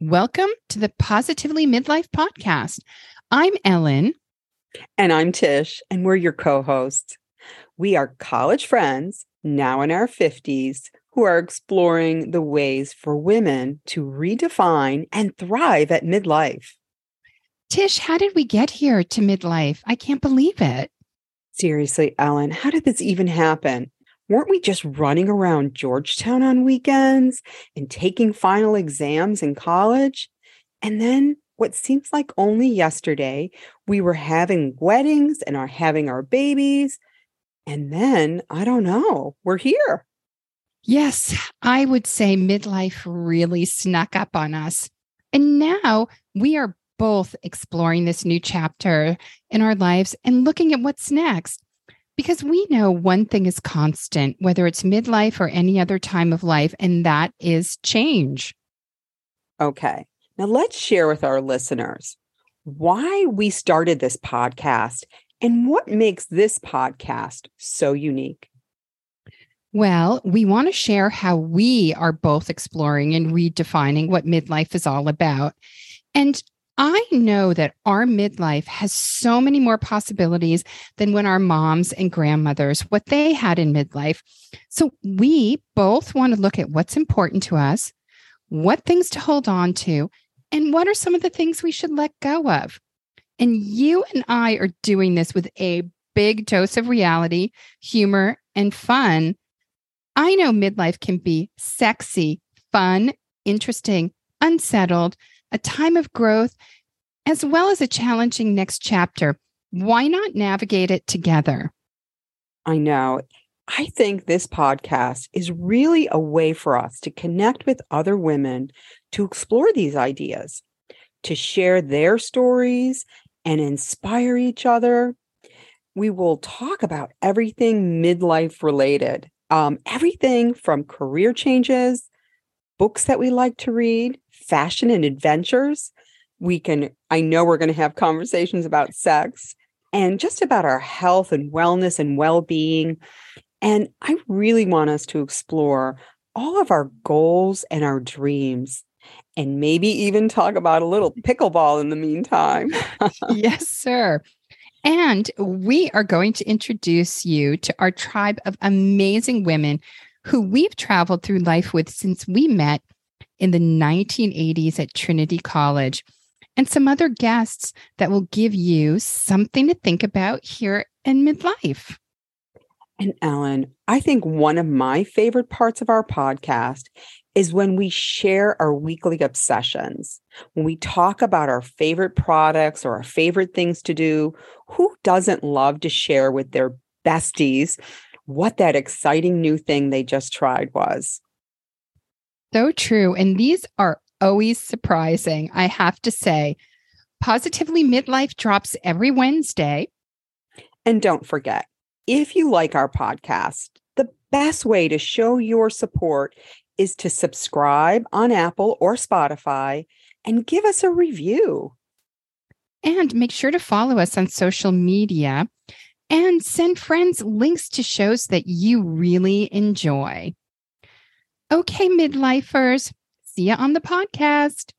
Welcome to the Positively Midlife podcast. I'm Ellen. And I'm Tish, and we're your co hosts. We are college friends, now in our 50s, who are exploring the ways for women to redefine and thrive at midlife. Tish, how did we get here to midlife? I can't believe it. Seriously, Ellen, how did this even happen? Weren't we just running around Georgetown on weekends and taking final exams in college? And then what seems like only yesterday, we were having weddings and are having our babies. And then I don't know, we're here. Yes, I would say midlife really snuck up on us. And now we are both exploring this new chapter in our lives and looking at what's next. Because we know one thing is constant, whether it's midlife or any other time of life, and that is change. Okay. Now let's share with our listeners why we started this podcast and what makes this podcast so unique. Well, we want to share how we are both exploring and redefining what midlife is all about. And I know that our midlife has so many more possibilities than when our moms and grandmothers, what they had in midlife. So we both want to look at what's important to us, what things to hold on to, and what are some of the things we should let go of. And you and I are doing this with a big dose of reality, humor, and fun. I know midlife can be sexy, fun, interesting, unsettled a time of growth, as well as a challenging next chapter. Why not navigate it together? I know. I think this podcast is really a way for us to connect with other women to explore these ideas, to share their stories and inspire each other. We will talk about everything midlife related, um, everything from career changes, books that we like to read, fashion and adventures. We can, I know we're going to have conversations about sex and just about our health and wellness and well being. And I really want us to explore all of our goals and our dreams and maybe even talk about a little pickleball in the meantime. yes, sir. And we are going to introduce you to our tribe of amazing women who we've traveled through life with since we met in the 1980s at Trinity College, and some other guests that will give you something to think about here in midlife. And Ellen, I think one of my favorite parts of our podcast is when we share our weekly obsessions. When we talk about our favorite products or our favorite things to do, who doesn't love to share with their besties what that exciting new thing they just tried was? So true. And these are always surprising, I have to say. Positively Midlife drops every Wednesday. And don't forget, if you like our podcast, the best way to show your support is to subscribe on Apple or Spotify and give us a review. And make sure to follow us on social media and send friends links to shows that you really enjoy. Okay, midlifers, see you on the podcast.